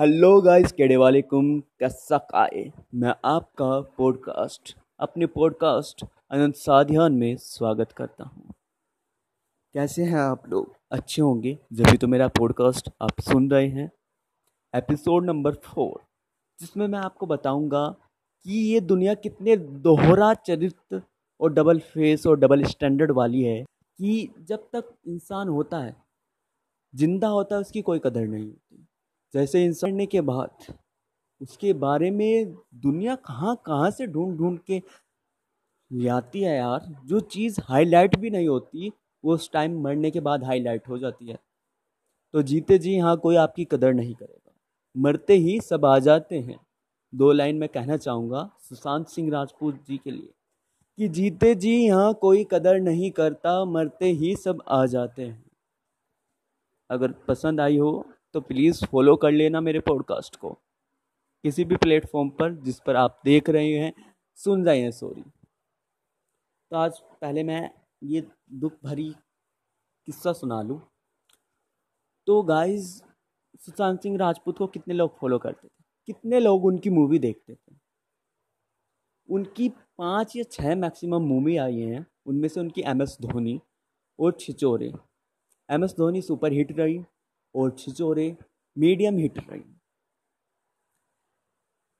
Hello guys, केड़े वालेकुम कैसा आए मैं आपका पॉडकास्ट, अपने पॉडकास्ट अनंत साध्यान में स्वागत करता हूँ। कैसे हैं आप लोग? अच्छे होंगे? जब भी तो मेरा पॉडकास्ट आप सुन रहे हैं। एपिसोड नंबर फोर, जिसमें मैं आपको बताऊँगा कि ये दुनिया कितने दोहरा चरित्र और डबल फेस और डबल स्टैंडर्ड वाली है कि जब तक इंसान होता है, ज़िंदा होता है उसकी कोई कदर नहीं। जैसे इंसान के बाद, उसके बारे में दुनिया कहाँ कहाँ से ढूंढ ढूंढ के आती है यार। जो चीज़ हाईलाइट भी नहीं होती, वो उस टाइम मरने के बाद हाईलाइट हो जाती है। तो जीते जी हाँ कोई आपकी कदर नहीं करेगा। मरते ही सब आ जाते हैं। दो लाइन में कहना चाहूँगा, सुशांत सिंह राजपूत जी के लिए, कि जीते जी, यहाँ कोई कदर नहीं करता, मरते ही सब आ जाते हैं। अगर पसंद आई हो तो प्लीज़ फॉलो कर लेना मेरे पॉडकास्ट को। किसी भी प्लेटफॉर्म पर जिस पर आप देख रहे हैं, सुन रहे हैं सॉरी तो आज पहले मैं ये दुख भरी किस्सा सुना लूँ। तो गाइस सुशांत सिंह राजपूत को कितने लोग फॉलो करते थे? कितने लोग उनकी मूवी देखते थे? उनकी पाँच या छः मैक्सिमम मूवी आई हैं। उनमें से उनकी एम एस धोनी और Chhichhore. M S Dhoni super hit रही। और छिचोरे मीडियम हिट रही।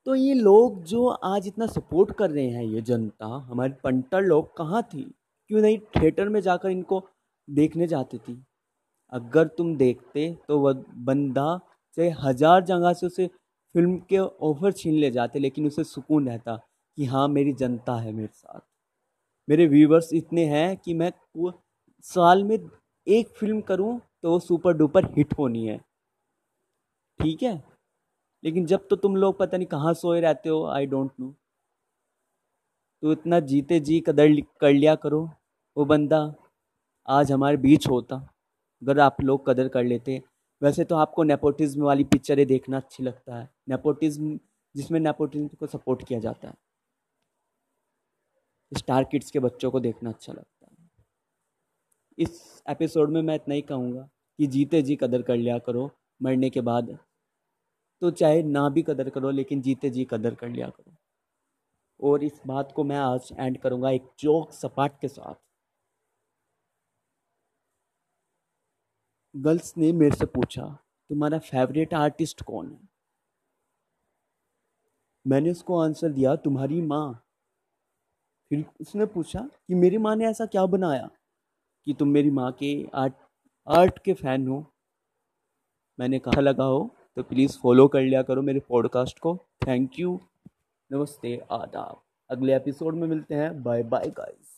तो ये लोग जो आज इतना सपोर्ट कर रहे हैं ये जनता, हमारे पंटर लोग कहाँ थी? क्यों नहीं थिएटर में जाकर इनको देखने जाती थी? अगर तुम देखते तो वह बंदा चाहे हज़ार जगह से उसे फ़िल्म के ऑफ़र छीन ले जाते, लेकिन उसे सुकून रहता कि हाँ मेरी जनता है मेरे साथ। मेरे व्यूवर्स इतने हैं कि मैं साल में एक फ़िल्म करूँ तो वो सुपर डुपर हिट होनी है। ठीक है? लेकिन जब तो तुम लोग पता नहीं कहाँ सोए रहते हो आई डोंट नो तो इतना जीते जी कदर कर लिया करो, वो बंदा आज हमारे बीच होता, अगर आप लोग कदर कर लेते। वैसे तो आपको नेपोटिज्म वाली पिक्चरें देखना अच्छी लगता है। नेपोटिज्म जिसमें नेपोटिज्म को सपोर्ट किया जाता है। स्टार किड्स के बच्चों को देखना अच्छा लगता है। इस एपिसोड में मैं इतना ही कहूँगा कि जीते जी कदर कर लिया करो, मरने के बाद तो चाहे ना भी कदर करो, लेकिन जीते जी कदर कर लिया करो। और इस बात को मैं आज एंड करूँगा एक चौक सपाट के साथ। गर्ल्स ने मेरे से पूछा, तुम्हारा फेवरेट आर्टिस्ट कौन है? मैंने उसको आंसर दिया, तुम्हारी माँ। फिर उसने पूछा कि मेरी माँ ने ऐसा क्या बनाया? कि तुम मेरी माँ के आर्ट आर्ट के फ़ैन हो। मैंने कहा लगा हो तो प्लीज़ फॉलो कर लिया करो मेरे पॉडकास्ट को। थैंक यू नमस्ते, आदाब। अगले एपिसोड में मिलते हैं। Bye bye guys